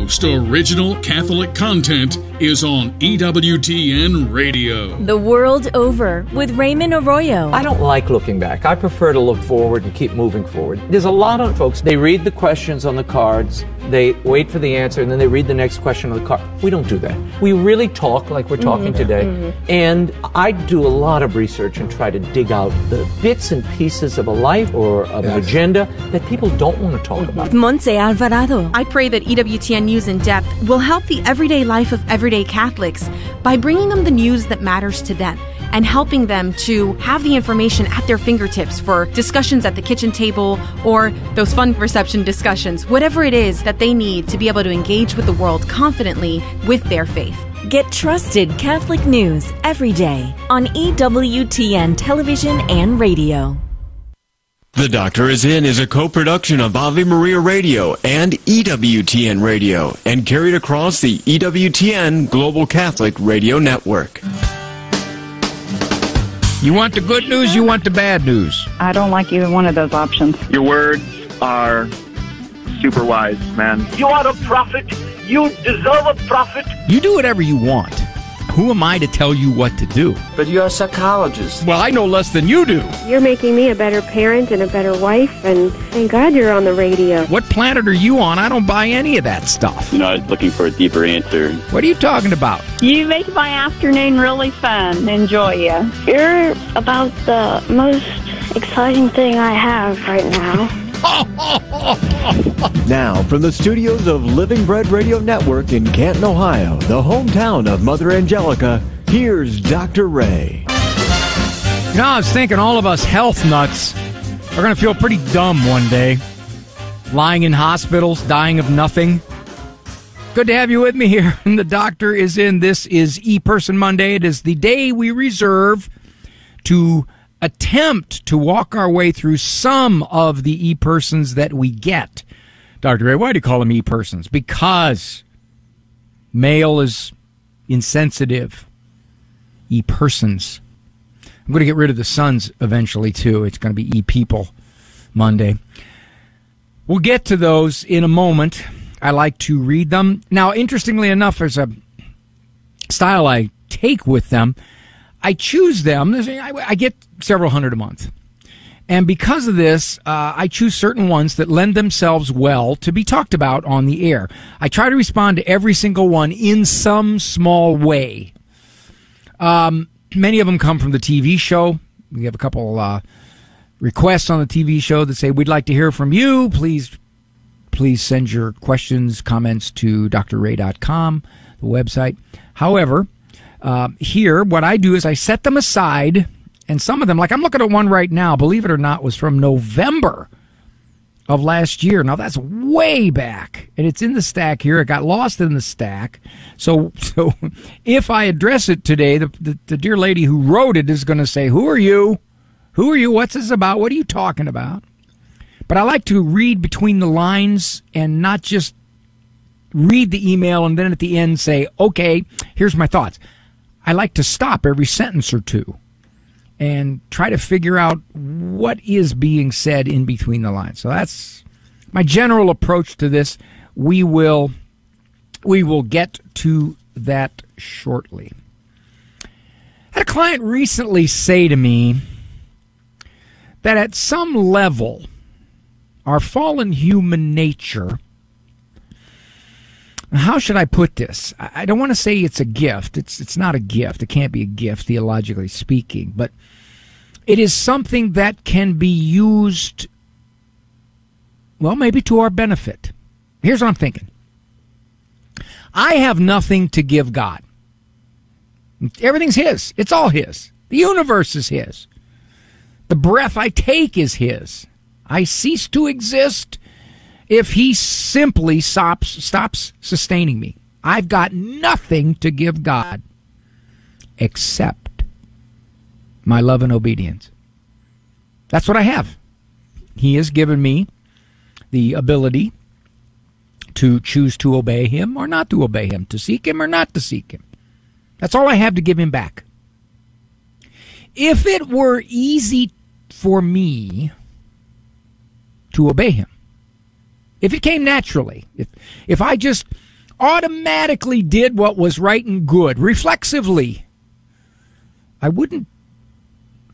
most original Catholic content is on EWTN Radio. The World Over with Raymond Arroyo. I don't like looking back. I prefer to look forward and keep moving forward. There's a lot of folks, they read the questions on the cards, they wait for the answer, and then they read the next question on the card. We don't do that. We really talk like we're talking mm-hmm. today. Mm-hmm. And I do a lot of research and try to dig out the bits and pieces of a life or of yes. an agenda that people don't want to talk mm-hmm. about. Montse Alvarado. I pray that EWTN News in Depth will help the everyday life of everyday Catholics by bringing them the news that matters to them and helping them to have the information at their fingertips for discussions at the kitchen table or those fun reception discussions, whatever it is that they need to be able to engage with the world confidently with their faith. Get trusted Catholic news every day on EWTN television and radio. The Doctor is In is a co-production of Ave Maria Radio and EWTN Radio and carried across the EWTN Global Catholic Radio Network. You want the good news, you want the bad news? I don't like either one of those options. Your words are super wise, man. You are a prophet. You deserve a prophet. You do whatever you want. Who am I to tell you what to do? But you're a psychologist. Well, I know less than you do. You're making me a better parent and a better wife, and thank God you're on the radio. What planet are you on? I don't buy any of that stuff. You know, I was looking for a deeper answer. What are you talking about? You make my afternoon really fun. Enjoy you. You're about the most exciting thing I have right now. now, from the studios of Living Bread Radio Network in Canton, Ohio, the hometown of Mother Angelica, here's Dr. Ray. You know, I was thinking all of us health nuts are going to feel pretty dumb one day. Lying in hospitals, dying of nothing. Good to have you with me here. And the doctor is in. This is E Person Monday. It is the day we reserve to attempt to walk our way through some of the e persons that we get. Dr. Ray, why do you call them e persons? Because male is insensitive. E persons. I'm going to get rid of the sons eventually, too. It's going to be e people Monday. We'll get to those in a moment. I like to read them. Now, interestingly enough, there's a style I take with them I choose them. I get several hundred a month. And because of this, uh, I choose certain ones that lend themselves well to be talked about on the air. I try to respond to every single one in some small way. Um, many of them come from the TV show. We have a couple uh, requests on the TV show that say, We'd like to hear from you. Please, please send your questions, comments to drray.com, the website. However, uh, here, what I do is I set them aside, and some of them, like I'm looking at one right now, believe it or not, was from November of last year. Now that's way back, and it's in the stack here. It got lost in the stack. So, so if I address it today, the, the, the dear lady who wrote it is going to say, "Who are you? Who are you? What's this about? What are you talking about?" But I like to read between the lines and not just read the email and then at the end say, "Okay, here's my thoughts." I like to stop every sentence or two and try to figure out what is being said in between the lines. So that's my general approach to this. We will we will get to that shortly. I had a client recently say to me that at some level our fallen human nature how should I put this? I don't want to say it's a gift. It's it's not a gift. It can't be a gift theologically speaking, but it is something that can be used well, maybe to our benefit. Here's what I'm thinking. I have nothing to give God. Everything's his. It's all his. The universe is his. The breath I take is his. I cease to exist if he simply stops stops sustaining me. I've got nothing to give God except my love and obedience. That's what I have. He has given me the ability to choose to obey him or not to obey him, to seek him or not to seek him. That's all I have to give him back. If it were easy for me to obey him, if it came naturally, if if I just automatically did what was right and good, reflexively, I wouldn't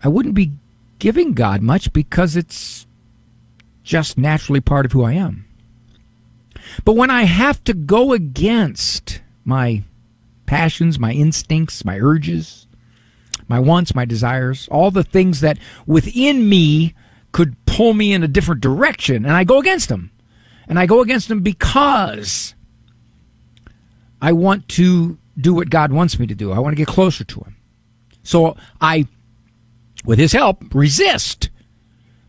I wouldn't be giving God much because it's just naturally part of who I am. But when I have to go against my passions, my instincts, my urges, my wants, my desires, all the things that within me could pull me in a different direction, and I go against them. And I go against them because I want to do what God wants me to do. I want to get closer to Him. So I, with His help, resist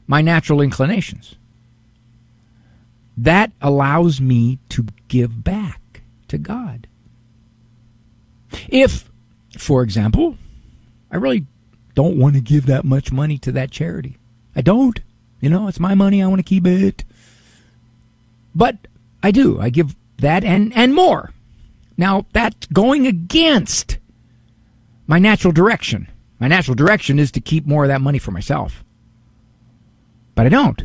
my natural inclinations. That allows me to give back to God. If, for example, I really don't want to give that much money to that charity, I don't. You know, it's my money. I want to keep it. But I do. I give that and, and more. Now, that's going against my natural direction. My natural direction is to keep more of that money for myself. But I don't.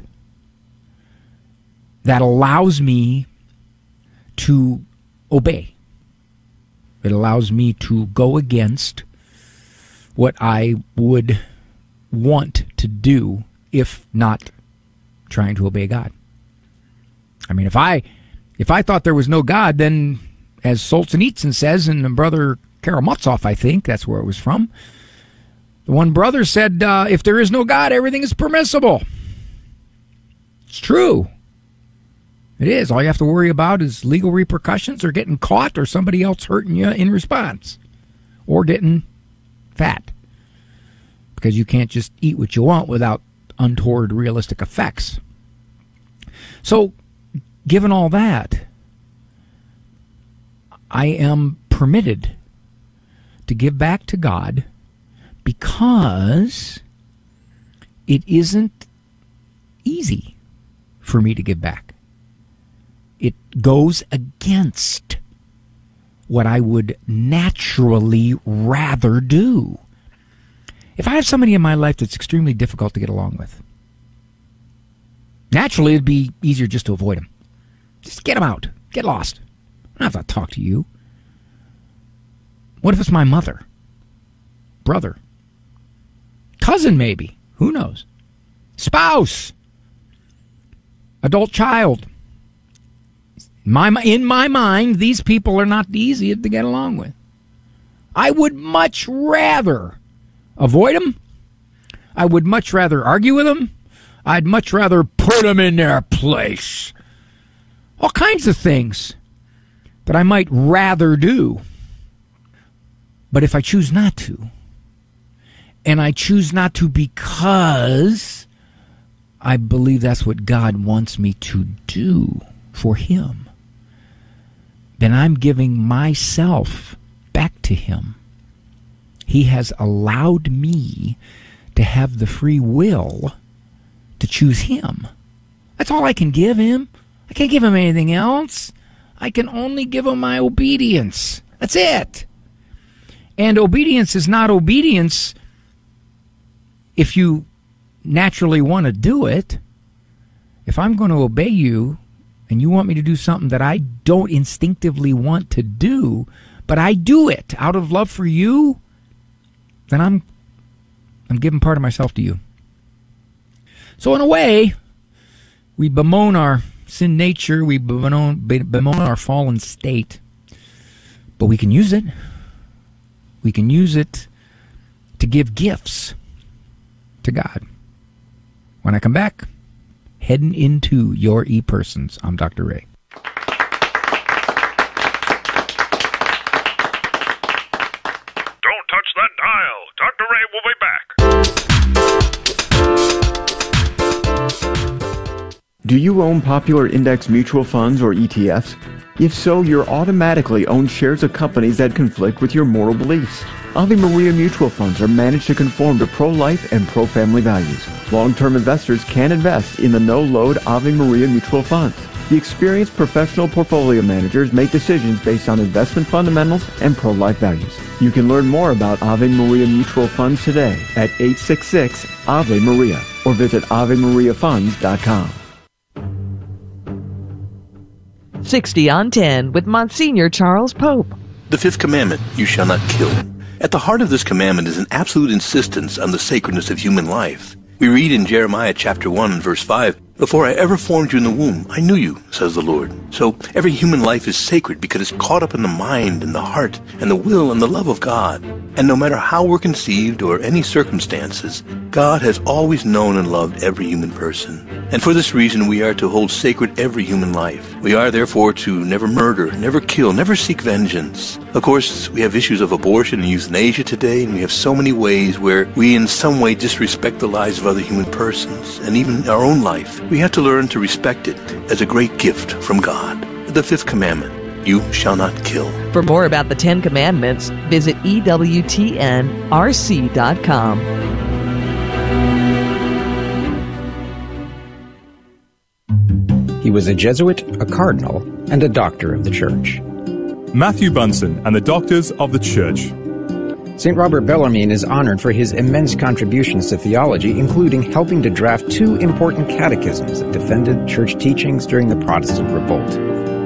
That allows me to obey. It allows me to go against what I would want to do if not trying to obey God. I mean, if I if I thought there was no God, then as Solzhenitsyn says, and brother Karamazov, I think that's where it was from. The one brother said, uh, "If there is no God, everything is permissible." It's true. It is. All you have to worry about is legal repercussions, or getting caught, or somebody else hurting you in response, or getting fat because you can't just eat what you want without untoward realistic effects. So, given all that, I am permitted to give back to God because it isn't easy for me to give back. It goes against what I would naturally rather do. If I have somebody in my life that's extremely difficult to get along with, naturally it'd be easier just to avoid them. Just get them out. Get lost. I don't have to talk to you. What if it's my mother? Brother? Cousin, maybe. Who knows? Spouse? Adult child? My, in my mind, these people are not easiest to get along with. I would much rather avoid them. I would much rather argue with them. I'd much rather put them in their place. All kinds of things that I might rather do. But if I choose not to, and I choose not to because I believe that's what God wants me to do for Him, then I'm giving myself back to Him. He has allowed me to have the free will to choose Him. That's all I can give Him. I can't give Him anything else. I can only give Him my obedience. That's it. And obedience is not obedience if you naturally want to do it. If I'm going to obey you and you want me to do something that I don't instinctively want to do, but I do it out of love for you, then I'm I'm giving part of myself to you. So in a way, we bemoan our sin nature, we bemoan, bemoan our fallen state, but we can use it. We can use it to give gifts to God. When I come back, heading into your e persons, I'm Dr. Ray. Don't touch that dial. Dr. Ray will be back. Do you own popular index mutual funds or ETFs? If so, you're automatically own shares of companies that conflict with your moral beliefs. Ave Maria mutual funds are managed to conform to pro-life and pro-family values. Long-term investors can invest in the no-load Ave Maria mutual funds. The experienced professional portfolio managers make decisions based on investment fundamentals and pro-life values. You can learn more about Ave Maria Mutual Funds today at 866 Ave Maria or visit AveMariaFunds.com. 60 on 10 with Monsignor Charles Pope. The fifth commandment, you shall not kill. At the heart of this commandment is an absolute insistence on the sacredness of human life. We read in Jeremiah chapter 1 and verse 5, before I ever formed you in the womb, I knew you, says the Lord. So every human life is sacred because it's caught up in the mind and the heart and the will and the love of God. And no matter how we're conceived or any circumstances, God has always known and loved every human person. And for this reason, we are to hold sacred every human life. We are therefore to never murder, never kill, never seek vengeance. Of course, we have issues of abortion and euthanasia today, and we have so many ways where we in some way disrespect the lives of other human persons and even our own life. We have to learn to respect it as a great gift from God. The fifth commandment you shall not kill. For more about the Ten Commandments, visit EWTNRC.com. He was a Jesuit, a cardinal, and a doctor of the church. Matthew Bunson and the Doctors of the Church. St. Robert Bellarmine is honored for his immense contributions to theology, including helping to draft two important catechisms that defended church teachings during the Protestant revolt.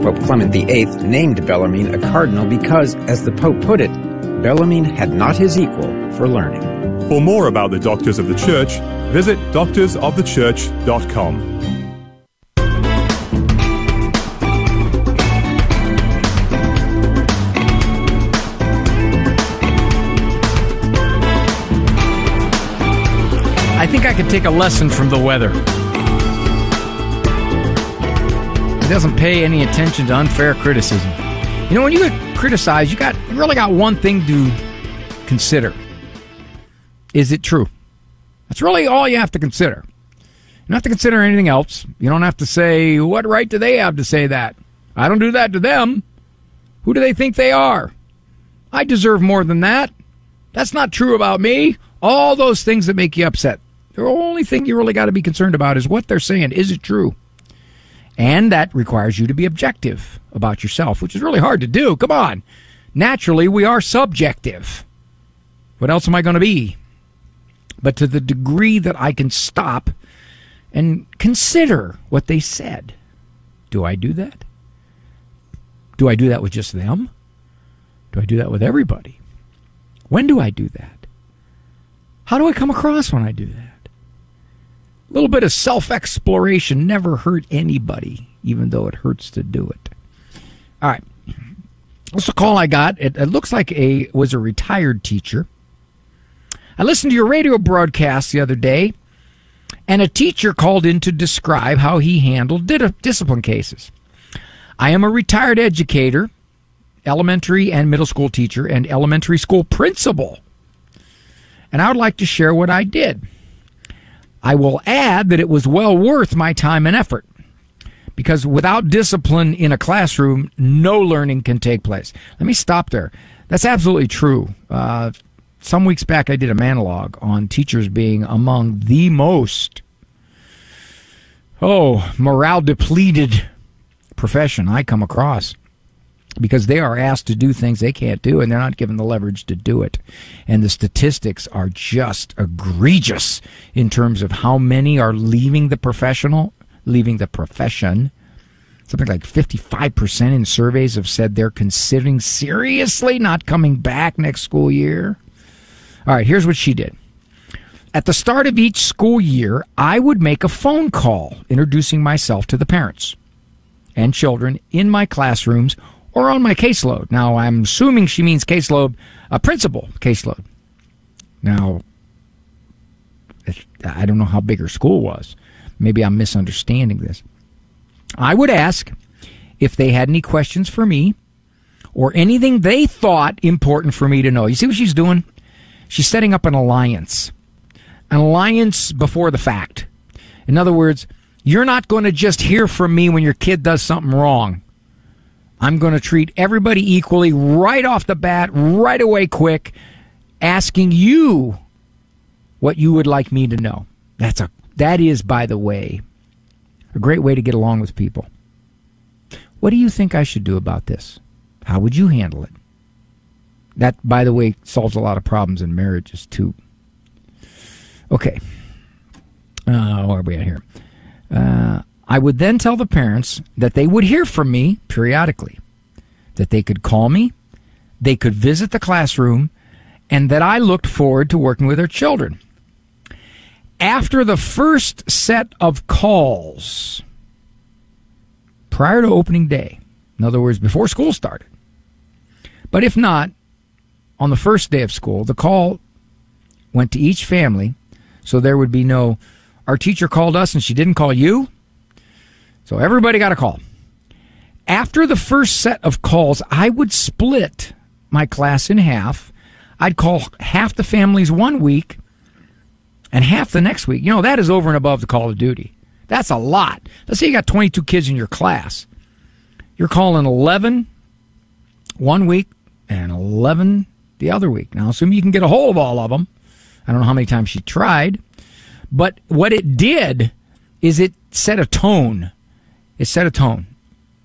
Pope Clement VIII named Bellarmine a cardinal because, as the Pope put it, Bellarmine had not his equal for learning. For more about the Doctors of the Church, visit doctorsofthechurch.com. think I could take a lesson from the weather. It doesn't pay any attention to unfair criticism. You know, when you get criticized, you got you really got one thing to consider. Is it true? That's really all you have to consider. You don't have to consider anything else. You don't have to say, what right do they have to say that? I don't do that to them. Who do they think they are? I deserve more than that. That's not true about me. All those things that make you upset. The only thing you really got to be concerned about is what they're saying. Is it true? And that requires you to be objective about yourself, which is really hard to do. Come on. Naturally, we are subjective. What else am I going to be? But to the degree that I can stop and consider what they said, do I do that? Do I do that with just them? Do I do that with everybody? When do I do that? How do I come across when I do that? A little bit of self exploration never hurt anybody, even though it hurts to do it. All right. What's a call I got? It, it looks like a was a retired teacher. I listened to your radio broadcast the other day, and a teacher called in to describe how he handled uh, discipline cases. I am a retired educator, elementary and middle school teacher, and elementary school principal. And I would like to share what I did. I will add that it was well worth my time and effort because without discipline in a classroom, no learning can take place. Let me stop there. That's absolutely true. Uh, some weeks back, I did a monologue on teachers being among the most, oh, morale depleted profession I come across because they are asked to do things they can't do and they're not given the leverage to do it. And the statistics are just egregious in terms of how many are leaving the professional, leaving the profession. Something like 55% in surveys have said they're considering seriously not coming back next school year. All right, here's what she did. At the start of each school year, I would make a phone call introducing myself to the parents and children in my classrooms or on my caseload. Now, I'm assuming she means caseload, a principal caseload. Now, I don't know how big her school was. Maybe I'm misunderstanding this. I would ask if they had any questions for me or anything they thought important for me to know. You see what she's doing? She's setting up an alliance. An alliance before the fact. In other words, you're not going to just hear from me when your kid does something wrong. I'm going to treat everybody equally right off the bat, right away, quick, asking you what you would like me to know. That's a that is, by the way, a great way to get along with people. What do you think I should do about this? How would you handle it? That, by the way, solves a lot of problems in marriages too. Okay, uh, where are we at here? Uh, I would then tell the parents that they would hear from me periodically, that they could call me, they could visit the classroom, and that I looked forward to working with their children. After the first set of calls, prior to opening day, in other words, before school started, but if not, on the first day of school, the call went to each family, so there would be no, our teacher called us and she didn't call you. So everybody got a call. After the first set of calls, I would split my class in half. I'd call half the families one week and half the next week. You know, that is over and above the call of duty. That's a lot. Let's say you got 22 kids in your class. You're calling 11 one week and 11 the other week. Now, assume you can get a hold of all of them. I don't know how many times she tried, but what it did is it set a tone. It set a tone.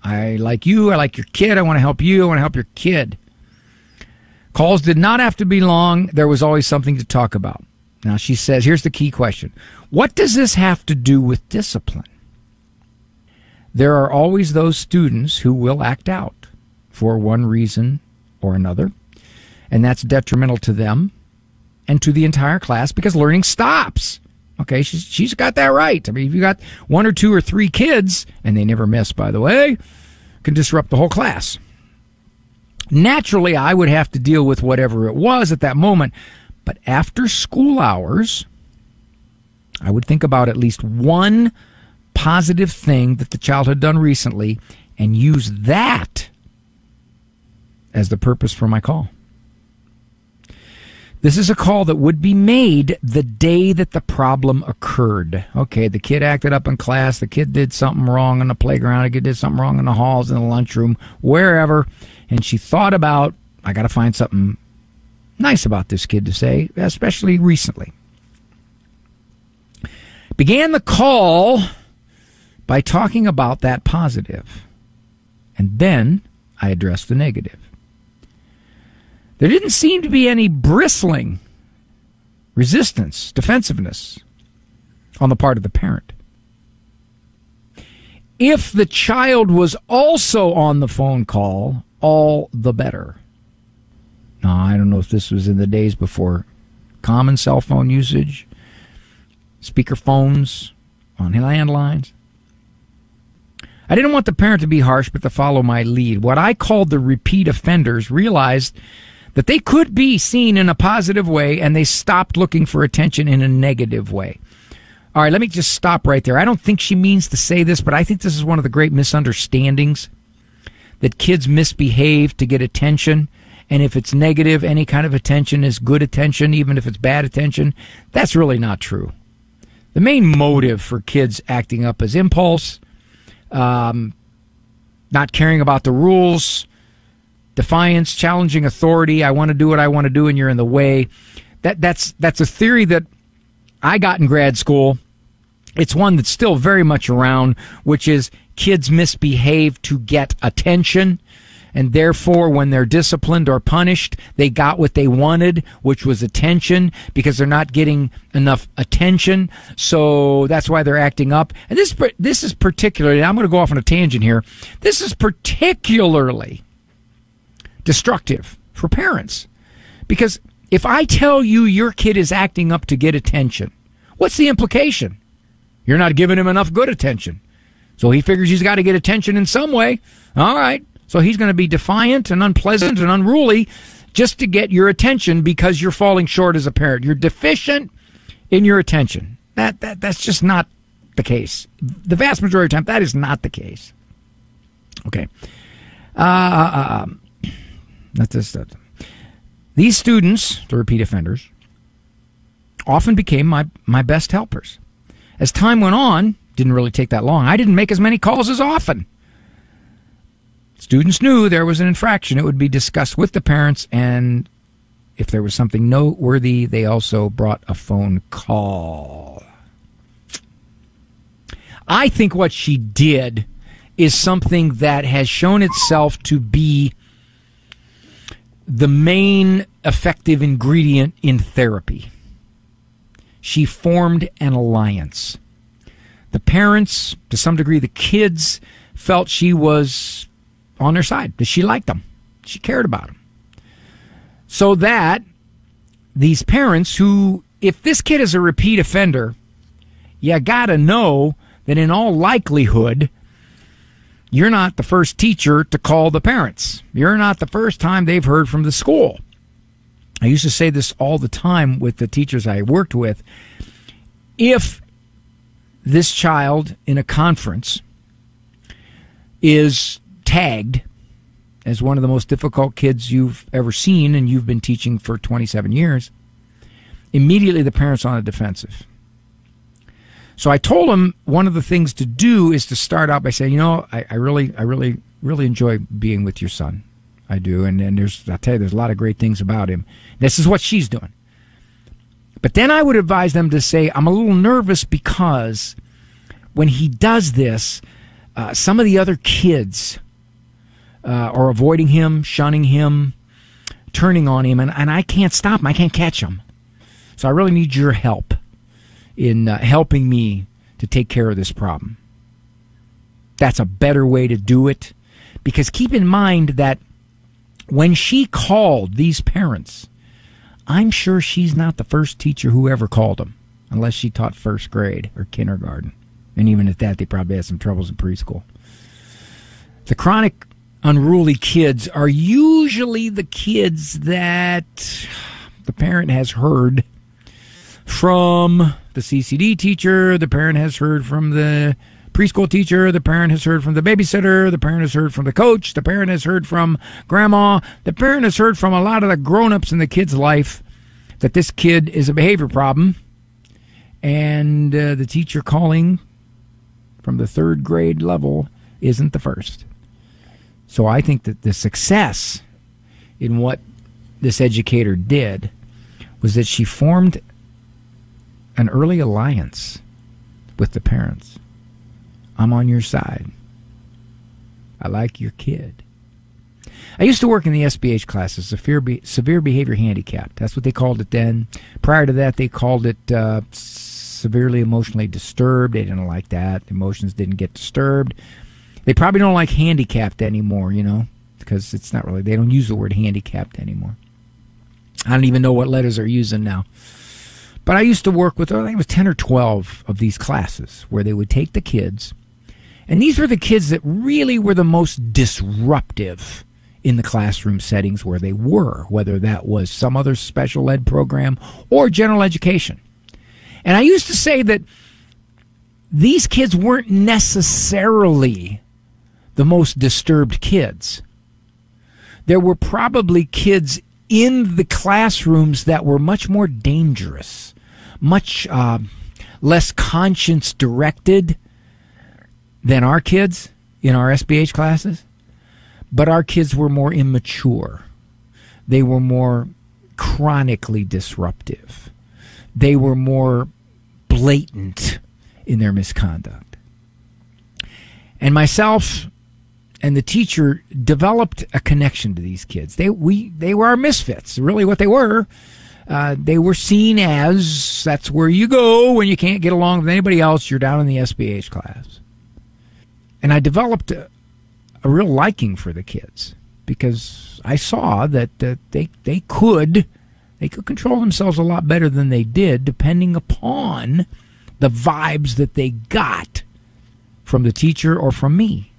I like you. I like your kid. I want to help you. I want to help your kid. Calls did not have to be long. There was always something to talk about. Now she says, here's the key question. What does this have to do with discipline? There are always those students who will act out for one reason or another, and that's detrimental to them and to the entire class because learning stops. Okay, she's, she's got that right. I mean, if you got one or two or three kids, and they never miss, by the way, can disrupt the whole class. Naturally, I would have to deal with whatever it was at that moment. But after school hours, I would think about at least one positive thing that the child had done recently and use that as the purpose for my call. This is a call that would be made the day that the problem occurred. Okay, the kid acted up in class, the kid did something wrong in the playground, the kid did something wrong in the halls, in the lunchroom, wherever, and she thought about, I got to find something nice about this kid to say, especially recently. Began the call by talking about that positive, and then I addressed the negative. There didn't seem to be any bristling resistance, defensiveness on the part of the parent. If the child was also on the phone call, all the better. Now, I don't know if this was in the days before common cell phone usage, speaker phones on landlines. I didn't want the parent to be harsh, but to follow my lead. What I called the repeat offenders realized that they could be seen in a positive way and they stopped looking for attention in a negative way. All right, let me just stop right there. I don't think she means to say this, but I think this is one of the great misunderstandings that kids misbehave to get attention. And if it's negative, any kind of attention is good attention, even if it's bad attention. That's really not true. The main motive for kids acting up is impulse, um, not caring about the rules, defiance, challenging authority. I want to do what I want to do, and you're in the way. That that's that's a theory that I got in grad school. It's one that's still very much around, which is kids misbehave to get attention. And therefore, when they're disciplined or punished, they got what they wanted, which was attention, because they're not getting enough attention. So that's why they're acting up. And this, this is particularly, I'm going to go off on a tangent here. This is particularly destructive for parents. Because if I tell you your kid is acting up to get attention, what's the implication? You're not giving him enough good attention. So he figures he's got to get attention in some way. All right. So he's going to be defiant and unpleasant and unruly just to get your attention because you're falling short as a parent. You're deficient in your attention. That, that that's just not the case. The vast majority of the time, that is not the case. Okay. Uh, uh, um, not this. That. These students, the repeat offenders, often became my, my best helpers. As time went on, didn't really take that long. I didn't make as many calls as often. Students knew there was an infraction. It would be discussed with the parents, and if there was something noteworthy, they also brought a phone call. I think what she did is something that has shown itself to be the main effective ingredient in therapy. She formed an alliance. The parents, to some degree, the kids felt she was on their side, that she liked them, she cared about them. So that these parents who, if this kid is a repeat offender, you gotta know that in all likelihood, you're not the first teacher to call the parents. You're not the first time they've heard from the school. I used to say this all the time with the teachers I worked with. If this child in a conference is tagged as one of the most difficult kids you've ever seen and you've been teaching for 27 years, immediately the parents on the defensive. So I told him one of the things to do is to start out by saying, you know, I, I really, I really, really enjoy being with your son. I do, and, and there's, I'll tell you, there's a lot of great things about him. This is what she's doing. But then I would advise them to say, I'm a little nervous because when he does this, uh, some of the other kids uh, are avoiding him, shunning him, turning on him, and, and I can't stop him. I can't catch him. So I really need your help in uh, helping me to take care of this problem. That's a better way to do it. Because keep in mind that when she called these parents, I'm sure she's not the first teacher who ever called them, unless she taught first grade or kindergarten. And even at that, they probably had some troubles in preschool. The chronic unruly kids are usually the kids that the parent has heard from the CCD teacher, the parent has heard from the preschool teacher, the parent has heard from the babysitter, the parent has heard from the coach, the parent has heard from grandma, the parent has heard from a lot of the grown ups in the kid's life that this kid is a behavior problem. And uh, the teacher calling from the third grade level isn't the first. So I think that the success in what this educator did was that she formed an early alliance with the parents. I'm on your side. I like your kid. I used to work in the SBH classes, severe, be- severe behavior handicap. That's what they called it then. Prior to that, they called it uh, severely emotionally disturbed. They didn't like that. Emotions didn't get disturbed. They probably don't like handicapped anymore, you know, because it's not really, they don't use the word handicapped anymore. I don't even know what letters are using now. But I used to work with, I think it was 10 or 12 of these classes where they would take the kids, and these were the kids that really were the most disruptive in the classroom settings where they were, whether that was some other special ed program or general education. And I used to say that these kids weren't necessarily the most disturbed kids. There were probably kids in the classrooms that were much more dangerous, much uh, less conscience directed than our kids in our SBH classes. But our kids were more immature. They were more chronically disruptive. They were more blatant in their misconduct. And myself and the teacher developed a connection to these kids. They we they were our misfits, really what they were. Uh, they were seen as that's where you go when you can't get along with anybody else. You're down in the SBH class, and I developed a, a real liking for the kids because I saw that uh, they they could they could control themselves a lot better than they did, depending upon the vibes that they got from the teacher or from me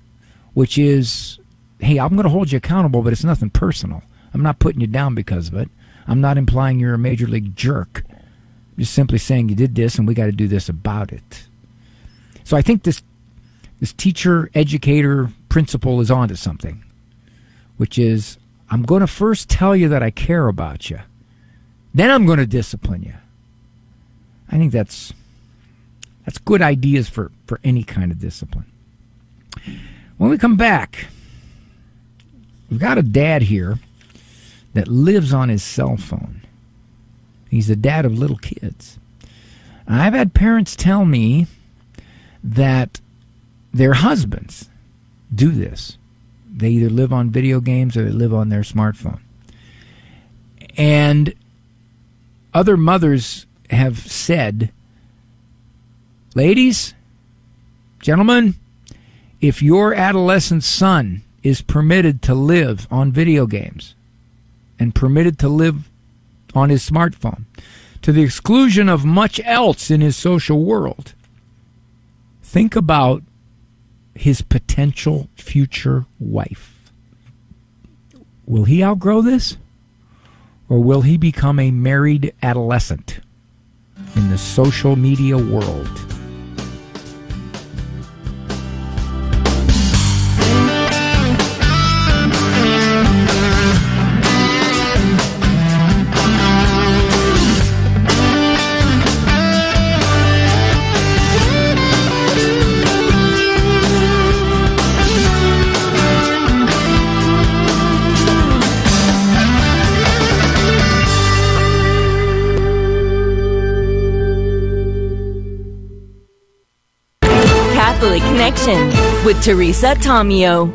which is, hey, I'm going to hold you accountable, but it's nothing personal. I'm not putting you down because of it. I'm not implying you're a major league jerk. I'm just simply saying you did this and we got to do this about it. So I think this this teacher educator principle is onto something, which is I'm going to first tell you that I care about you. Then I'm going to discipline you. I think that's that's good ideas for, for any kind of discipline. When we come back, we've got a dad here that lives on his cell phone. He's the dad of little kids. I've had parents tell me that their husbands do this. They either live on video games or they live on their smartphone. And other mothers have said, ladies, Gentlemen, if your adolescent son is permitted to live on video games and permitted to live on his smartphone to the exclusion of much else in his social world, think about his potential future wife. Will he outgrow this? Or will he become a married adolescent in the social media world? With Teresa Tomeo.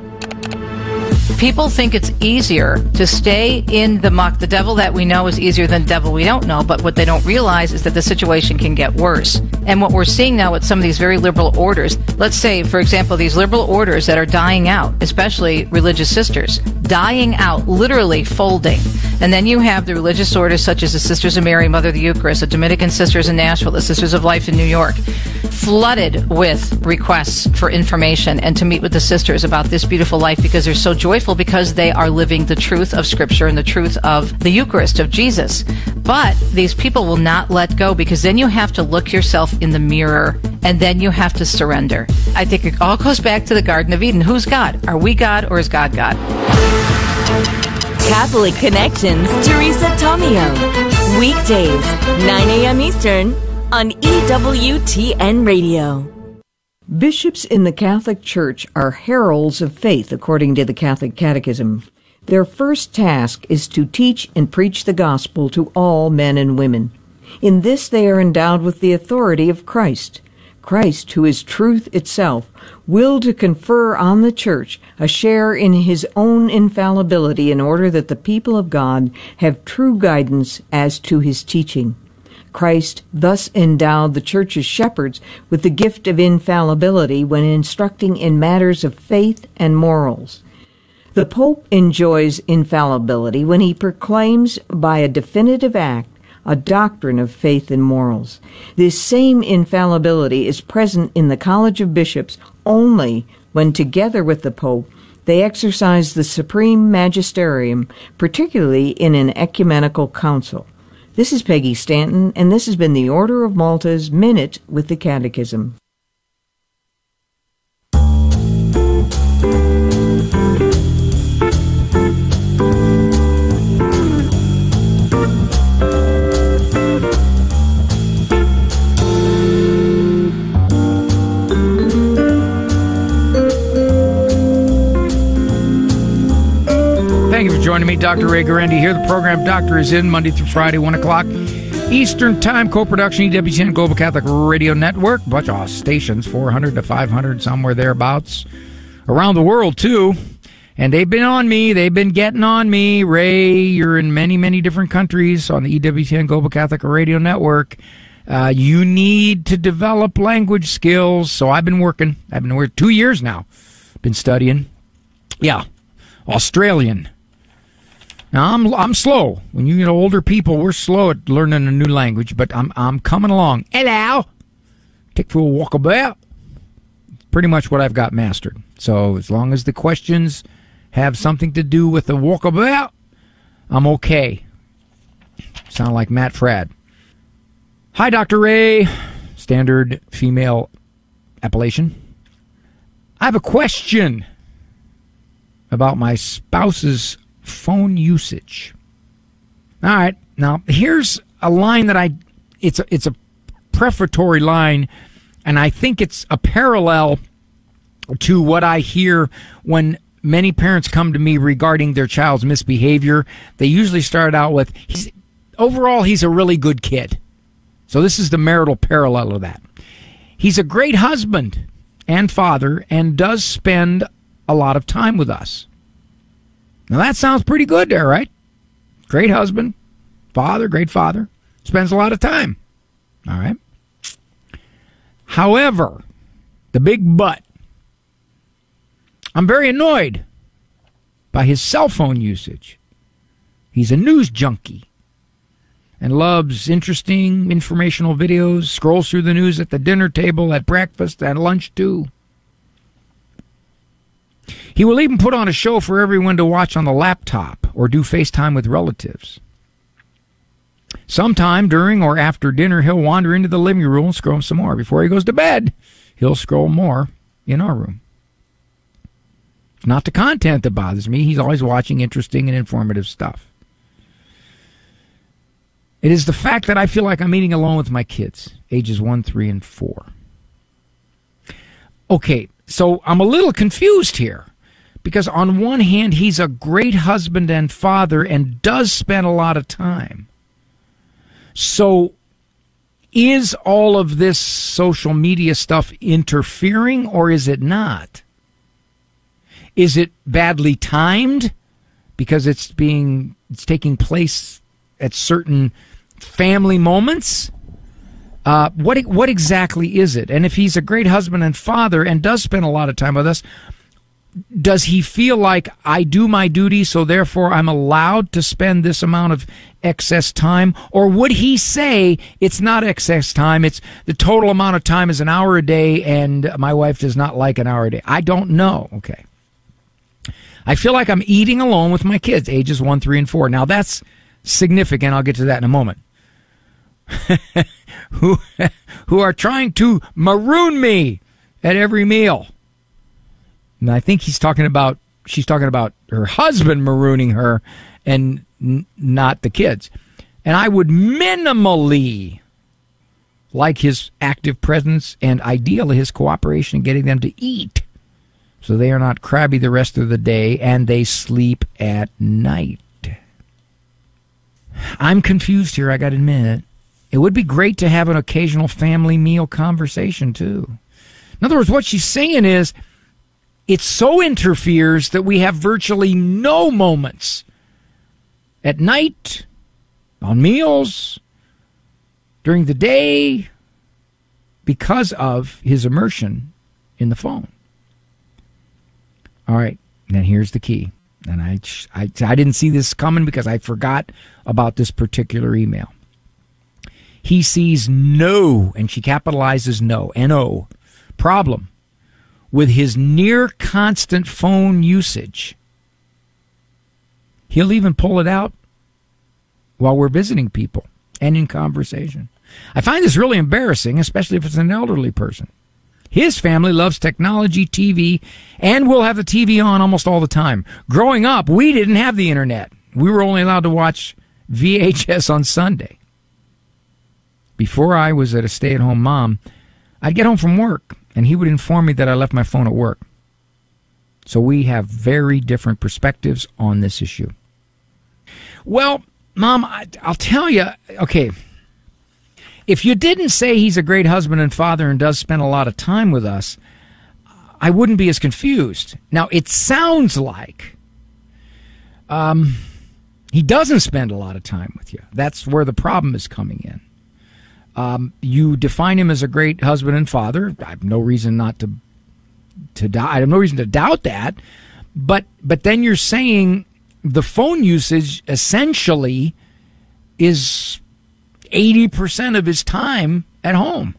People think it's easier to stay in the muck. The devil that we know is easier than the devil we don't know, but what they don't realize is that the situation can get worse. And what we're seeing now with some of these very liberal orders, let's say, for example, these liberal orders that are dying out, especially religious sisters, dying out, literally folding. And then you have the religious orders such as the Sisters of Mary, Mother of the Eucharist, the Dominican Sisters in Nashville, the Sisters of Life in New York, flooded with requests for information and to meet with the sisters about this beautiful life because they're so joyful because they are living the truth of Scripture and the truth of the Eucharist, of Jesus. But these people will not let go because then you have to look yourself in the mirror and then you have to surrender. I think it all goes back to the Garden of Eden. Who's God? Are we God or is God God? Catholic Connections, Teresa Tomeo. Weekdays, 9 a.m. Eastern on EWTN Radio. Bishops in the Catholic Church are heralds of faith, according to the Catholic Catechism. Their first task is to teach and preach the gospel to all men and women. In this, they are endowed with the authority of Christ. Christ, who is truth itself, will to confer on the Church a share in his own infallibility in order that the people of God have true guidance as to his teaching. Christ thus endowed the Church's shepherds with the gift of infallibility when instructing in matters of faith and morals. The Pope enjoys infallibility when he proclaims by a definitive act a doctrine of faith and morals. This same infallibility is present in the College of Bishops only when, together with the Pope, they exercise the supreme magisterium, particularly in an ecumenical council. This is Peggy Stanton, and this has been the Order of Malta's Minute with the Catechism. Joining me, Dr. Ray Guarendi here. The program Doctor is in Monday through Friday, 1 o'clock Eastern Time, co-production, EWTN Global Catholic Radio Network. Bunch of stations, 400 to 500, somewhere thereabouts. Around the world, too. And they've been on me. They've been getting on me. Ray, you're in many, many different countries on the EWTN Global Catholic Radio Network. Uh, you need to develop language skills. So I've been working. I've been working two years now. Been studying. Yeah. Australian. Now I'm I'm slow. When you get older people, we're slow at learning a new language, but I'm I'm coming along. Hello. Take for a walk about. Pretty much what I've got mastered. So as long as the questions have something to do with the walkabout, I'm okay. Sound like Matt Fradd. Hi, Dr. Ray. Standard female appellation. I have a question about my spouse's phone usage. All right. Now, here's a line that I it's a, it's a prefatory line and I think it's a parallel to what I hear when many parents come to me regarding their child's misbehavior. They usually start out with he's overall he's a really good kid. So this is the marital parallel of that. He's a great husband and father and does spend a lot of time with us. Now that sounds pretty good there, right? Great husband, father, great father, spends a lot of time. All right. However, The big butt. I'm very annoyed by his cell phone usage. He's a news junkie and loves interesting informational videos, scrolls through the news at the dinner table, at breakfast, at lunch too. He will even put on a show for everyone to watch on the laptop or do FaceTime with relatives. Sometime during or after dinner, he'll wander into the living room and scroll some more. Before he goes to bed, he'll scroll more in our room. It's not the content that bothers me. He's always watching interesting and informative stuff. It is the fact that I feel like I'm eating alone with my kids, ages one, three, and four. Okay, so I'm a little confused here because on one hand, he's a great husband and father and does spend a lot of time. So is all of this social media stuff interfering or is it not? Is it badly timed because it's being it's taking place at certain family moments? Uh, what what exactly is it? And if he's a great husband and father and does spend a lot of time with us, does he feel like I do my duty, so therefore I'm allowed to spend this amount of excess time? Or would he say it's not excess time, it's the total amount of time is an hour a day and my wife does not like an hour a day? I don't know. Okay. I feel like I'm eating alone with my kids, ages one, three, and four. Now that's significant. I'll get to that in a moment. who, who are trying to maroon me at every meal. And I think he's talking about, she's talking about her husband marooning her and n- not the kids. And I would minimally like his active presence and ideally his cooperation in getting them to eat so they are not crabby the rest of the day and they sleep at night. I'm confused here, I got to admit. It would be great to have an occasional family meal conversation, too. In other words, what she's saying is it so interferes that we have virtually no moments at night, on meals, during the day, because of his immersion in the phone. All right, then here's the key. And I, I, I didn't see this coming because I forgot about this particular email. He sees no, and she capitalizes no, N-O, problem with his near constant phone usage. He'll even pull it out while we're visiting people and in conversation. I find this really embarrassing, especially if it's an elderly person. His family loves technology, TV, and will have the TV on almost all the time. Growing up, we didn't have the internet. We were only allowed to watch VHS on Sunday. Before I was at a stay at home mom, I'd get home from work and he would inform me that I left my phone at work. So we have very different perspectives on this issue. Well, mom, I, will tell you, okay, if you didn't say he's a great husband and father and does spend a lot of time with us, I wouldn't be as confused. Now, it sounds like um, he doesn't spend a lot of time with you. That's where the problem is coming in. Um, you define him as a great husband and father. I have no reason not to to doubt. I have no reason to doubt that. But but then you're saying the phone usage essentially is eighty percent of his time at home.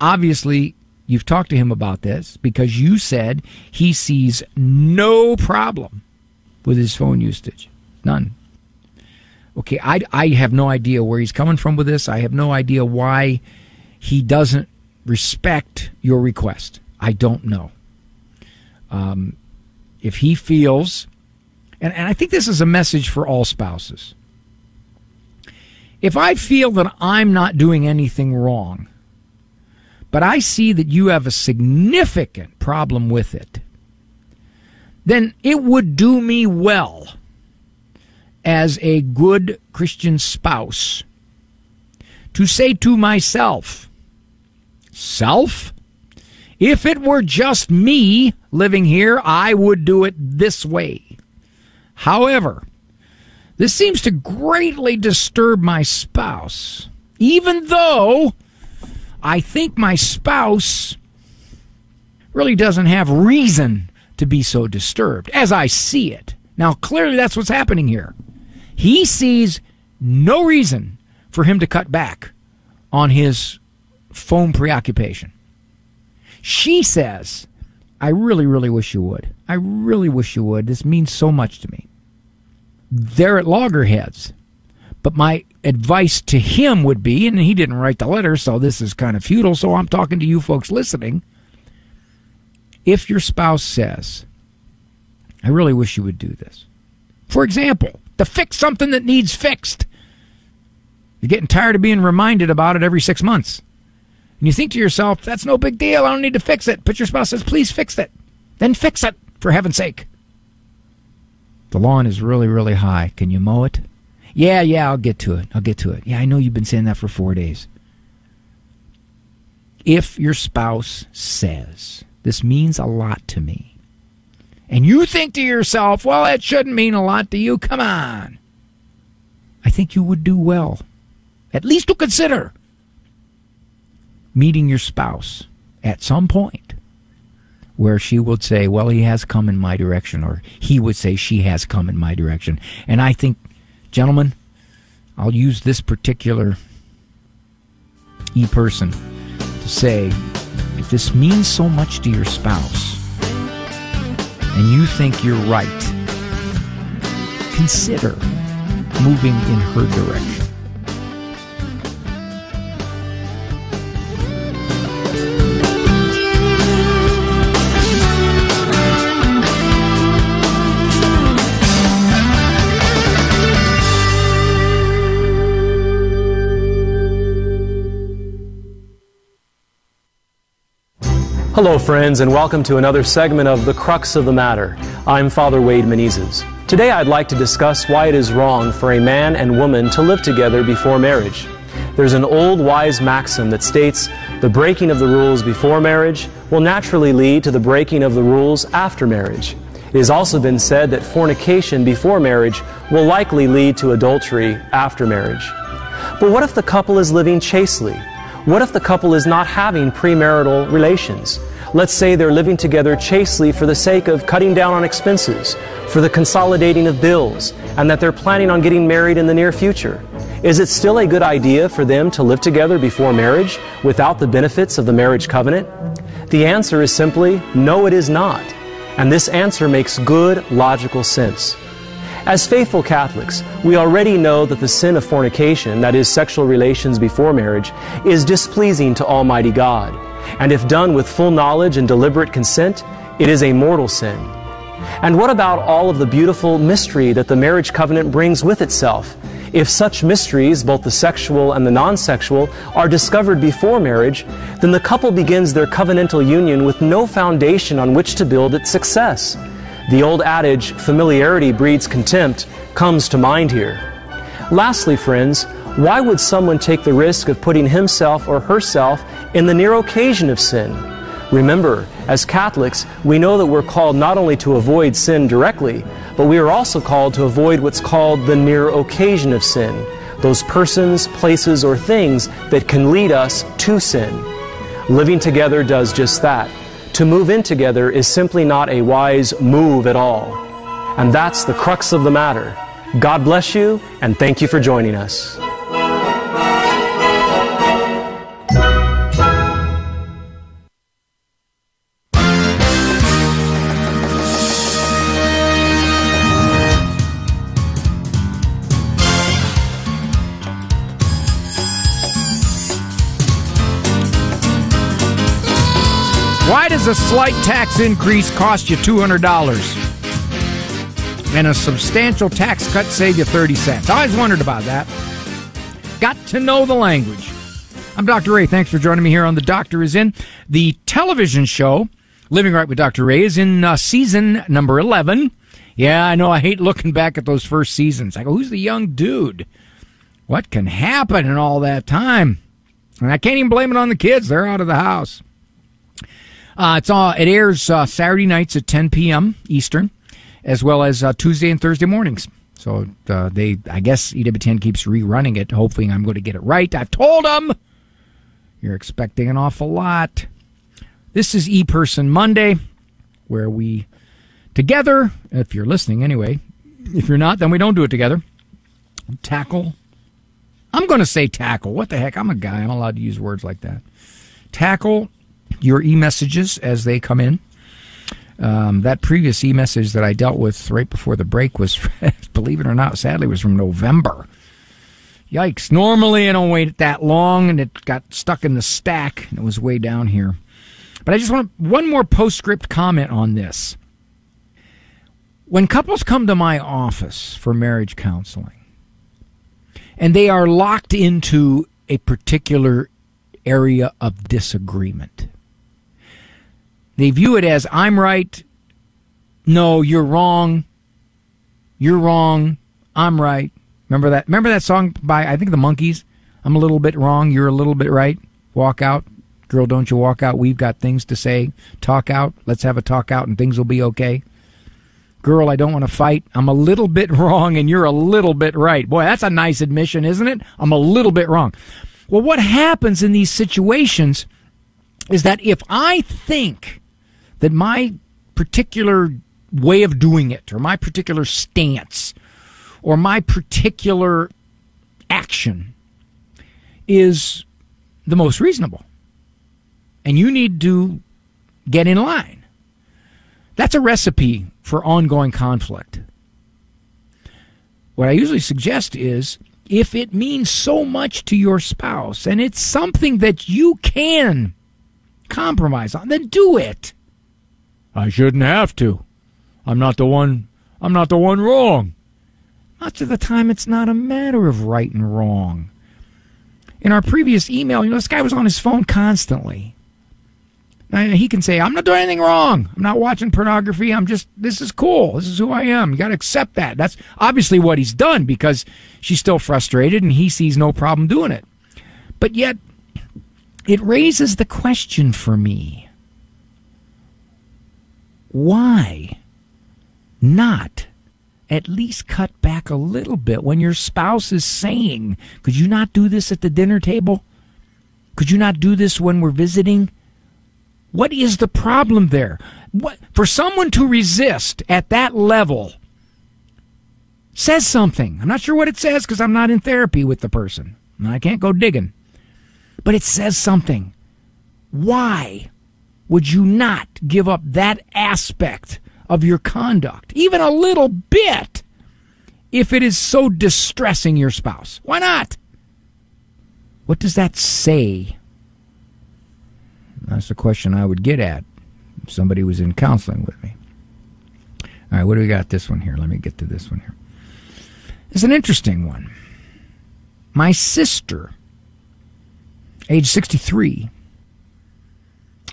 Obviously, you've talked to him about this because you said he sees no problem with his phone usage. None. Okay, I, I have no idea where he's coming from with this. I have no idea why he doesn't respect your request. I don't know. Um, if he feels, and, and I think this is a message for all spouses. If I feel that I'm not doing anything wrong, but I see that you have a significant problem with it, then it would do me well as a good Christian spouse to say to myself, Self, if it were just me living here, I would do it this way. However, this seems to greatly disturb my spouse, even though I think my spouse really doesn't have reason to be so disturbed, as I see it. Now, clearly that's what's happening here. He sees no reason for him to cut back on his phone preoccupation. She says, I really, really wish you would. I really wish you would. This means so much to me. They're at loggerheads. But my advice to him would be, and he didn't write the letter, so this is kind of futile, so I'm talking to you folks listening. If your spouse says, I really wish you would do this. For example, to fix something that needs fixed. You're getting tired of being reminded about it every six months. And you think to yourself, that's no big deal. I don't need to fix it. But your spouse says, please fix it. Then fix it, for heaven's sake. The lawn is really, really high. Can you mow it? Yeah, yeah, I'll get to it. I'll get to it. Yeah, I know you've been saying that for four days. If your spouse says, this means a lot to me, and you think to yourself, well, that shouldn't mean a lot to you, come on. I think you would do well, at least to consider meeting your spouse at some point where she would say, Well, he has come in my direction, or he would say, She has come in my direction. And I think, gentlemen, I'll use this particular e person to say, if this means so much to your spouse and you think you're right, consider moving in her direction. Hello, friends, and welcome to another segment of The Crux of the Matter. I'm Father Wade Menezes. Today, I'd like to discuss why it is wrong for a man and woman to live together before marriage. There's an old wise maxim that states the breaking of the rules before marriage will naturally lead to the breaking of the rules after marriage. It has also been said that fornication before marriage will likely lead to adultery after marriage. But what if the couple is living chastely? What if the couple is not having premarital relations? Let's say they're living together chastely for the sake of cutting down on expenses, for the consolidating of bills, and that they're planning on getting married in the near future. Is it still a good idea for them to live together before marriage without the benefits of the marriage covenant? The answer is simply no, it is not. And this answer makes good logical sense. As faithful Catholics, we already know that the sin of fornication, that is, sexual relations before marriage, is displeasing to Almighty God. And if done with full knowledge and deliberate consent, it is a mortal sin. And what about all of the beautiful mystery that the marriage covenant brings with itself? If such mysteries, both the sexual and the non sexual, are discovered before marriage, then the couple begins their covenantal union with no foundation on which to build its success. The old adage, familiarity breeds contempt, comes to mind here. Lastly, friends, why would someone take the risk of putting himself or herself in the near occasion of sin? Remember, as Catholics, we know that we're called not only to avoid sin directly, but we are also called to avoid what's called the near occasion of sin those persons, places, or things that can lead us to sin. Living together does just that. To move in together is simply not a wise move at all. And that's the crux of the matter. God bless you, and thank you for joining us. A slight tax increase cost you $200 and a substantial tax cut save you 30 cents? I always wondered about that. Got to know the language. I'm Dr. Ray. Thanks for joining me here on The Doctor is In. The television show, Living Right with Dr. Ray, is in uh, season number 11. Yeah, I know I hate looking back at those first seasons. I go, who's the young dude? What can happen in all that time? And I can't even blame it on the kids. They're out of the house. Uh, it's all, it airs uh, Saturday nights at 10 p.m. Eastern, as well as uh, Tuesday and Thursday mornings. So uh, they, I guess EWTN keeps rerunning it, hoping I'm going to get it right. I've told them you're expecting an awful lot. This is E Person Monday, where we together, if you're listening anyway, if you're not, then we don't do it together. Tackle. I'm going to say tackle. What the heck? I'm a guy. I'm allowed to use words like that. Tackle your e messages as they come in. Um, that previous e message that I dealt with right before the break was, believe it or not, sadly, was from November. Yikes. Normally I don't wait that long, and it got stuck in the stack, and it was way down here. But I just want one more postscript comment on this. When couples come to my office for marriage counseling, and they are locked into a particular area of disagreement, they view it as I'm right, no, you're wrong, you're wrong, I'm right. Remember that? Remember that song by I think the Monkees? I'm a little bit wrong, you're a little bit right. Walk out, girl, don't you walk out. We've got things to say. Talk out. Let's have a talk out, and things will be okay. Girl, I don't want to fight. I'm a little bit wrong, and you're a little bit right. Boy, that's a nice admission, isn't it? I'm a little bit wrong. Well, what happens in these situations is that if I think that my particular way of doing it, or my particular stance, or my particular action is the most reasonable. And you need to get in line. That's a recipe for ongoing conflict. What I usually suggest is if it means so much to your spouse and it's something that you can compromise on, then do it. I shouldn't have to. I'm not the one I'm not the one wrong. Much of the time, it's not a matter of right and wrong. In our previous email, you know, this guy was on his phone constantly. And he can say, I'm not doing anything wrong. I'm not watching pornography. I'm just, this is cool. This is who I am. You got to accept that. That's obviously what he's done because she's still frustrated and he sees no problem doing it. But yet, it raises the question for me why not at least cut back a little bit when your spouse is saying, Could you not do this at the dinner table? Could you not do this when we're visiting? What is the problem there? What, for someone to resist at that level says something. I'm not sure what it says because I'm not in therapy with the person. I can't go digging. But it says something. Why would you not give up that aspect of your conduct, even a little bit, if it is so distressing your spouse? Why not? What does that say? That's the question I would get at if somebody was in counseling with me. All right, what do we got this one here? Let me get to this one here. It's an interesting one. My sister, age 63,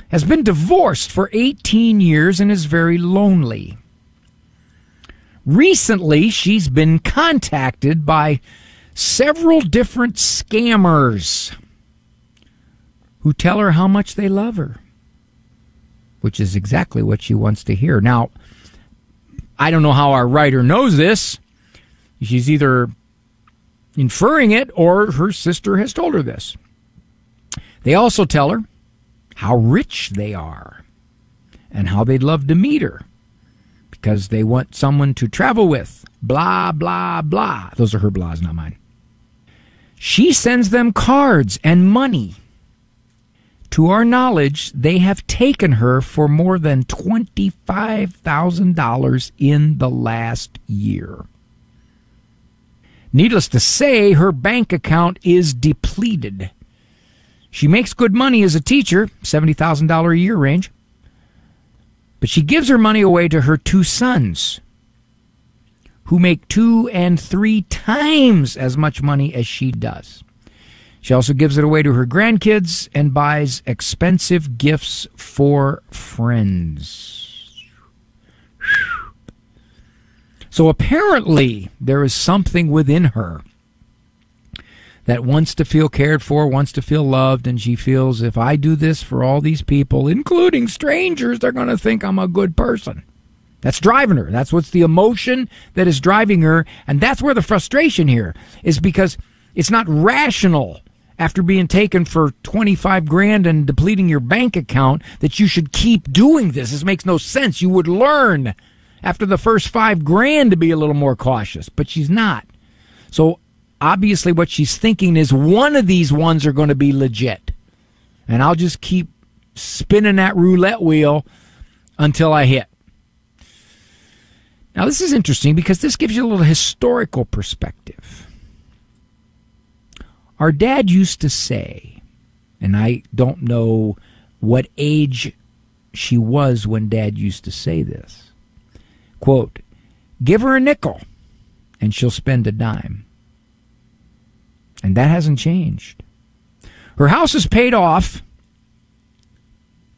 has been divorced for 18 years and is very lonely. Recently, she's been contacted by several different scammers who tell her how much they love her, which is exactly what she wants to hear. Now, I don't know how our writer knows this. She's either inferring it or her sister has told her this. They also tell her how rich they are and how they'd love to meet her because they want someone to travel with. Blah, blah, blah. Those are her blahs, not mine. She sends them cards and money. To our knowledge, they have taken her for more than $25,000 in the last year. Needless to say, her bank account is depleted. She makes good money as a teacher, $70,000 a year range. But she gives her money away to her two sons, who make two and three times as much money as she does. She also gives it away to her grandkids and buys expensive gifts for friends. So apparently, there is something within her that wants to feel cared for, wants to feel loved, and she feels if I do this for all these people, including strangers, they're going to think I'm a good person. That's driving her. That's what's the emotion that is driving her. And that's where the frustration here is because it's not rational after being taken for 25 grand and depleting your bank account that you should keep doing this. This makes no sense. You would learn after the first five grand to be a little more cautious, but she's not. So obviously what she's thinking is one of these ones are going to be legit. And I'll just keep spinning that roulette wheel until I hit. Now, this is interesting because this gives you a little historical perspective. Our dad used to say, and I don't know what age she was when dad used to say this quote, give her a nickel and she'll spend a dime. And that hasn't changed. Her house is paid off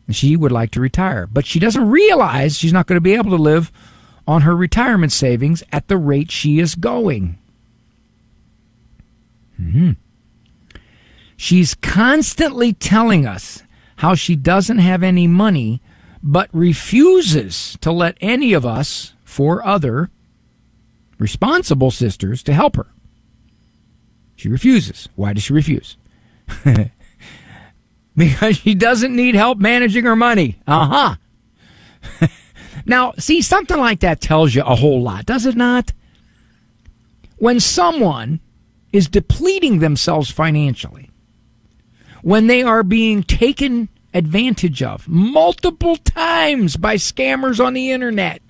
and she would like to retire, but she doesn't realize she's not going to be able to live on her retirement savings at the rate she is going. Mm-hmm. She's constantly telling us how she doesn't have any money, but refuses to let any of us, four other responsible sisters, to help her. She refuses. Why does she refuse? because she doesn't need help managing her money. Uh huh. now, see, something like that tells you a whole lot, does it not? When someone is depleting themselves financially, when they are being taken advantage of multiple times by scammers on the internet,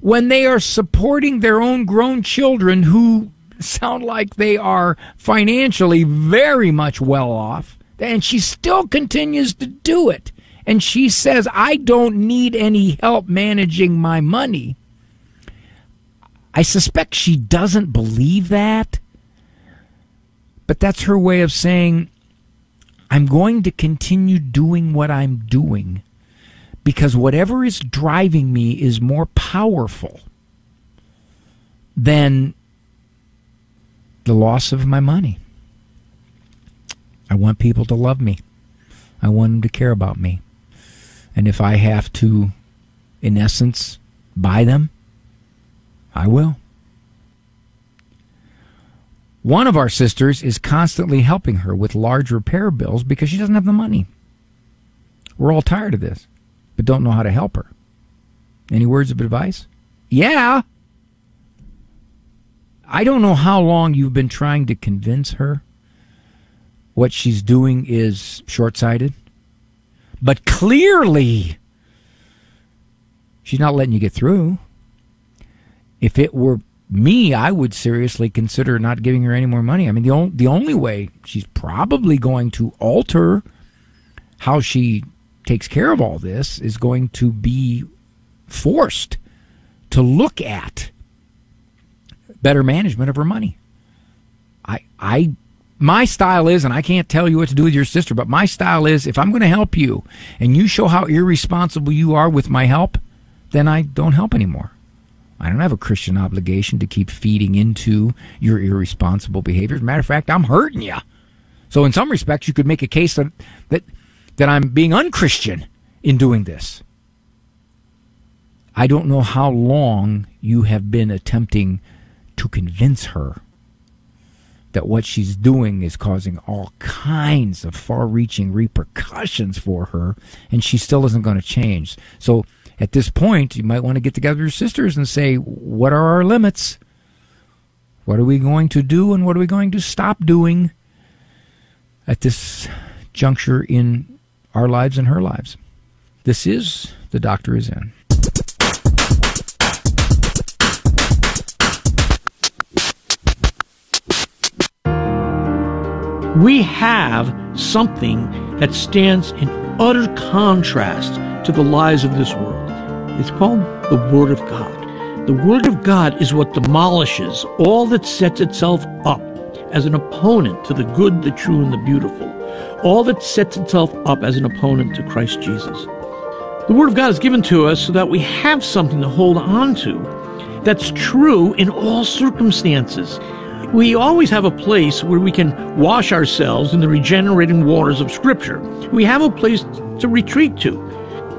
when they are supporting their own grown children who sound like they are financially very much well off, and she still continues to do it. And she says, I don't need any help managing my money. I suspect she doesn't believe that. But that's her way of saying, I'm going to continue doing what I'm doing because whatever is driving me is more powerful than the loss of my money. I want people to love me. I want them to care about me. And if I have to, in essence, buy them, I will. One of our sisters is constantly helping her with large repair bills because she doesn't have the money. We're all tired of this, but don't know how to help her. Any words of advice? Yeah. I don't know how long you've been trying to convince her what she's doing is short sighted, but clearly she's not letting you get through. If it were me, I would seriously consider not giving her any more money. I mean, the, only the only way she's probably going to alter how she takes care of all this is going to be forced to look at better management of her money. I, I, my style is, and I can't tell you what to do with your sister, but my style is if I'm going to help you and you show how irresponsible you are with my help, then I don't help anymore. I don't have a Christian obligation to keep feeding into your irresponsible behavior. As a matter of fact, I'm hurting you. So in some respects, you could make a case that, that, that I'm being unchristian in doing this. I don't know how long you have been attempting to convince her that what she's doing is causing all kinds of far reaching repercussions for her, and she still isn't going to change. So at this point, you might want to get together with your sisters and say, What are our limits? What are we going to do, and what are we going to stop doing at this juncture in our lives and her lives? This is The Doctor is In. We have something that stands in utter contrast to the lies of this world. It's called the Word of God. The Word of God is what demolishes all that sets itself up as an opponent to the good, the true, and the beautiful. All that sets itself up as an opponent to Christ Jesus. The Word of God is given to us so that we have something to hold on to that's true in all circumstances. We always have a place where we can wash ourselves in the regenerating waters of Scripture. We have a place to retreat to,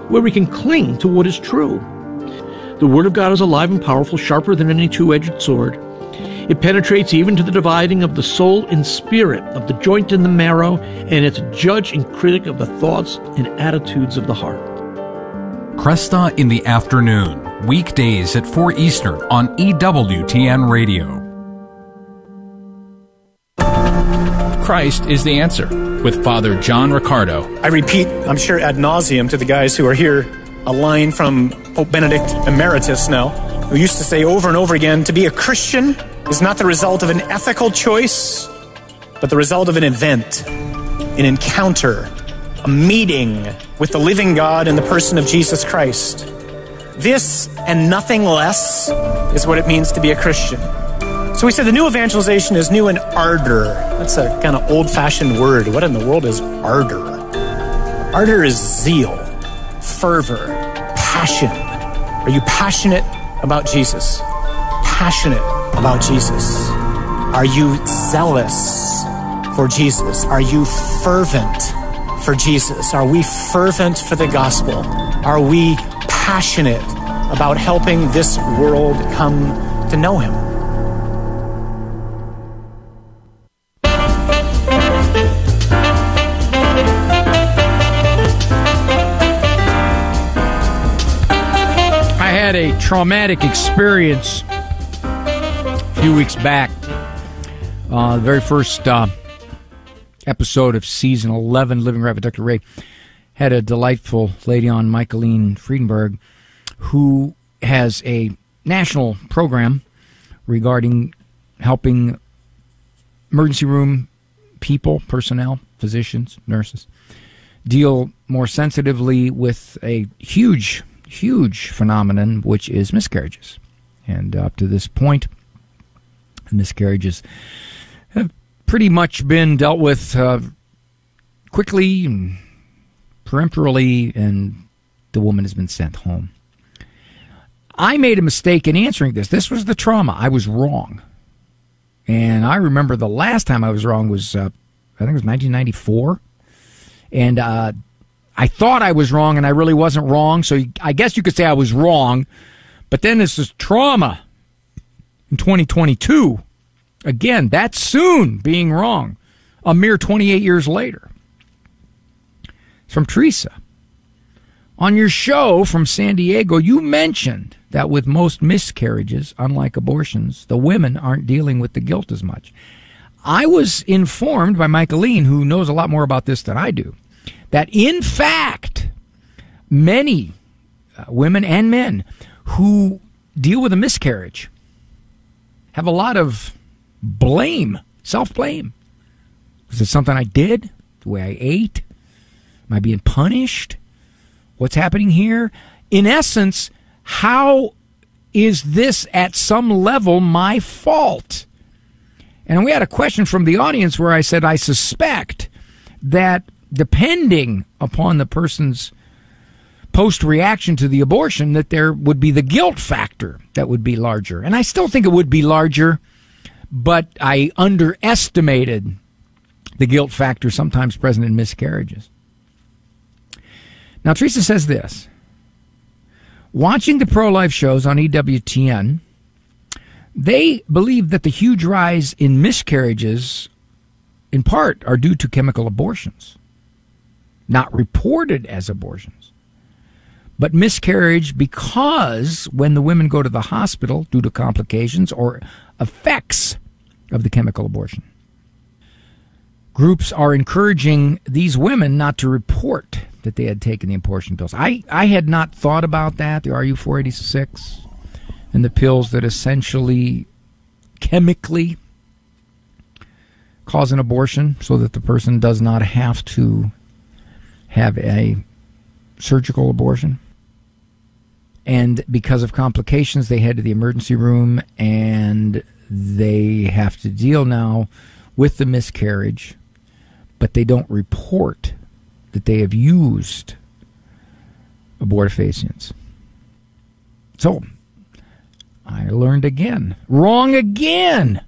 where we can cling to what is true. The Word of God is alive and powerful, sharper than any two edged sword. It penetrates even to the dividing of the soul and spirit, of the joint and the marrow, and it's judge and critic of the thoughts and attitudes of the heart. Kresta in the afternoon, weekdays at 4 Eastern on EWTN Radio. Christ is the answer with Father John Riccardo. I repeat, I'm sure ad nauseum to the guys who are here, a line from Pope Benedict Emeritus now, who used to say over and over again to be a Christian is not the result of an ethical choice, but the result of an event, an encounter, a meeting with the living God in the person of Jesus Christ. This and nothing less is what it means to be a Christian. So we said the new evangelization is new in ardor. That's a kind of old fashioned word. What in the world is ardor? Ardor is zeal, fervor, passion. Are you passionate about Jesus? Passionate about Jesus? Are you zealous for Jesus? Are you fervent for Jesus? Are we fervent for the gospel? Are we passionate about helping this world come to know him? Had a traumatic experience a few weeks back. Uh, the very first uh, episode of season 11, Living Right with Dr. Ray, had a delightful lady on, Michaeline Friedenberg, who has a national program regarding helping emergency room people, personnel, physicians, nurses, deal more sensitively with a huge, huge phenomenon, which is miscarriages. And up to this point, miscarriages have pretty much been dealt with uh, quickly and peremptorily, and the woman has been sent home. I made a mistake in answering this. This was the trauma. I was wrong. And I remember the last time I was wrong was, uh, I think it was 1994. And uh, I thought I was wrong, and I really wasn't wrong. So I guess you could say I was wrong. But then this is trauma in 2022. Again, that's soon being wrong, a mere 28 years later. It's from Teresa. On your show from San Diego, you mentioned that with most miscarriages, unlike abortions, the women aren't dealing with the guilt as much. I was informed by Michaeline, who knows a lot more about this than I do, that in fact, many uh, women and men who deal with a miscarriage have a lot of blame, self blame. Is it something I did? The way I ate? Am I being punished? What's happening here? In essence, how is this at some level my fault? And we had a question from the audience where I said, I suspect that depending upon the person's post reaction to the abortion, that there would be the guilt factor that would be larger. And I still think it would be larger, but I underestimated the guilt factor sometimes present in miscarriages. Now, Teresa says this Watching the pro life shows on EWTN, they believe that the huge rise in miscarriages, in part, are due to chemical abortions, not reported as abortions, but miscarriage because when the women go to the hospital due to complications or effects of the chemical abortion, groups are encouraging these women not to report that they had taken the abortion pills. I, I had not thought about that, the RU 486 and the pills that essentially chemically cause an abortion so that the person does not have to have a surgical abortion. And because of complications, they head to the emergency room and they have to deal now with the miscarriage, but they don't report that they have used abortifacients. So, I learned again. Wrong again.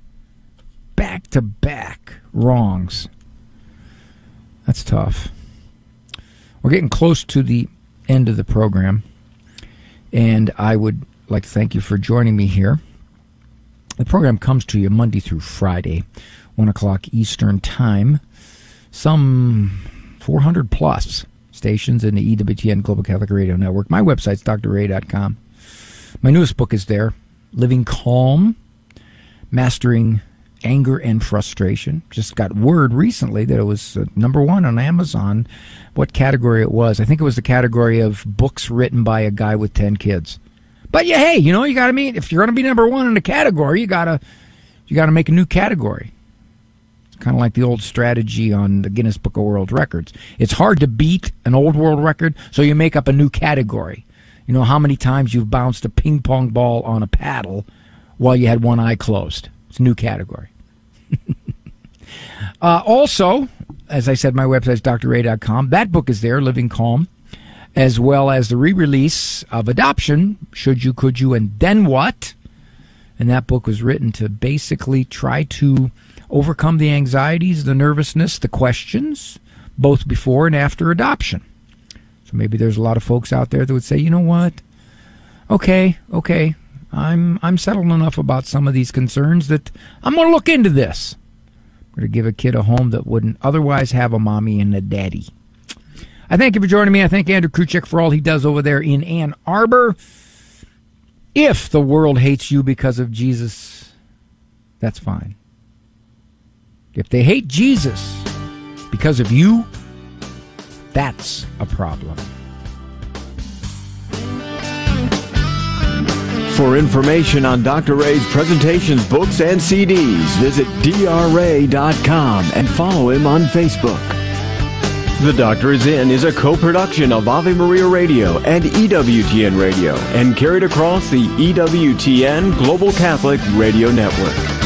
Back to back wrongs. That's tough. We're getting close to the end of the program, and I would like to thank you for joining me here. The program comes to you Monday through Friday, 1 o'clock Eastern Time. Some 400 plus stations in the EWTN Global Catholic Radio Network. My website's drray.com. My newest book is there Living Calm, Mastering Anger and Frustration. Just got word recently that it was uh, number one on Amazon. What category it was? I think it was the category of books written by a guy with 10 kids. But yeah, hey, you know, you got to mean if you're going to be number one in a category, you got to you got to make a new category. It's kind of like the old strategy on the Guinness Book of World Records. It's hard to beat an old world record, so you make up a new category. You know how many times you've bounced a ping pong ball on a paddle while you had one eye closed. It's a new category. uh, also, as I said, my website is drray.com. That book is there, Living Calm as well as the re release of Adoption Should You, Could You, and Then What? And that book was written to basically try to overcome the anxieties, the nervousness, the questions, both before and after adoption. So maybe there's a lot of folks out there that would say, you know what? Okay, okay, I'm I'm settled enough about some of these concerns that I'm going to look into this. I'm going to give a kid a home that wouldn't otherwise have a mommy and a daddy. I thank you for joining me. I thank Andrew Kruchek for all he does over there in Ann Arbor. If the world hates you because of Jesus, that's fine. If they hate Jesus because of you, that's a problem. For information on Dr. Ray's presentations, books, and CDs, visit drray.com and follow him on Facebook. The Doctor is In is a co-production of Ave Maria Radio and EWTN Radio and carried across the EWTN Global Catholic Radio Network.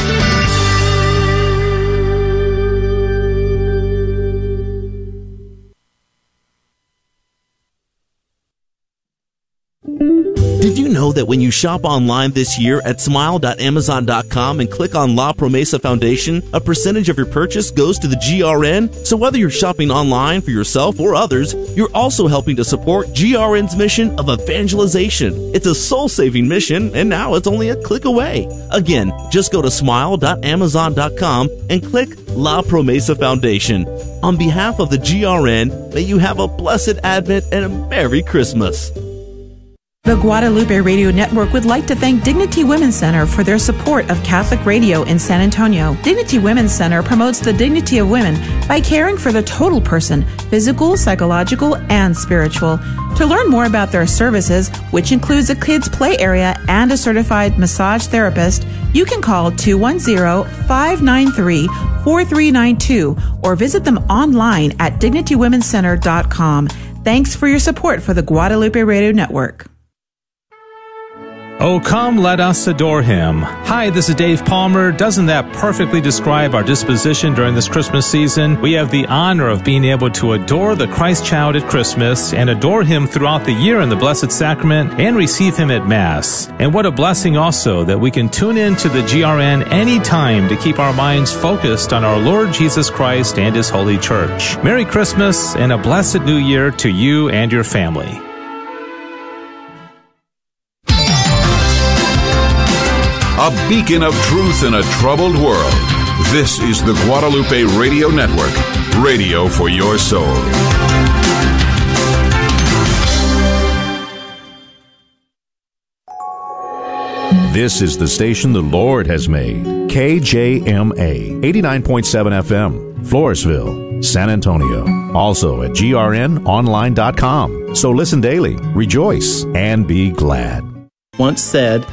Know that when you shop online this year at smile.amazon.com and click on La Promesa Foundation, a percentage of your purchase goes to the GRN? So whether you're shopping online for yourself or others, you're also helping to support GRN's mission of evangelization. It's a soul saving mission, and now it's only a click away. Again, just go to smile.amazon.com and click La Promesa Foundation. On behalf of the GRN, may you have a blessed Advent and a Merry Christmas. The Guadalupe Radio Network would like to thank Dignity Women's Center for their support of Catholic radio in San Antonio. Dignity Women's Center promotes the dignity of women by caring for the total person, physical, psychological, and spiritual. To learn more about their services, which includes a kids' play area and a certified massage therapist, you can call 210-593-4392 or visit them online at dignitywomencenter.com. Thanks for your support for the Guadalupe Radio Network. Oh, come, let us adore him. Hi, this is Dave Palmer. Doesn't that perfectly describe our disposition during this Christmas season? We have the honor of being able to adore the Christ child at Christmas and adore him throughout the year in the Blessed Sacrament and receive him at Mass. And what a blessing also that we can tune in to the GRN anytime to keep our minds focused on our Lord Jesus Christ and his holy church. Merry Christmas and a blessed new year to you and your family. A beacon of truth in a troubled world. This is the Guadalupe Radio Network, radio for your soul. This is the station the Lord has made. KJMA 89.7 FM, Floresville, San Antonio. Also at grnonline.com. So listen daily, rejoice, and be glad. Once said,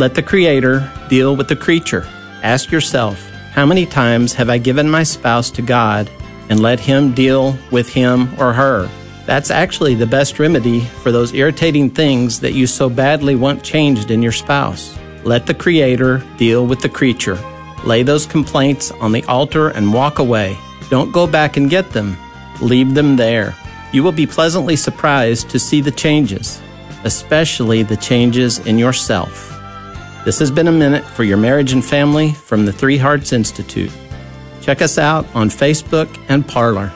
let the Creator deal with the creature. Ask yourself, how many times have I given my spouse to God and let Him deal with him or her? That's actually the best remedy for those irritating things that you so badly want changed in your spouse. Let the Creator deal with the creature. Lay those complaints on the altar and walk away. Don't go back and get them. Leave them there. You will be pleasantly surprised to see the changes, especially the changes in yourself. This has been a minute for your marriage and family from the Three Hearts Institute. Check us out on Facebook and Parler.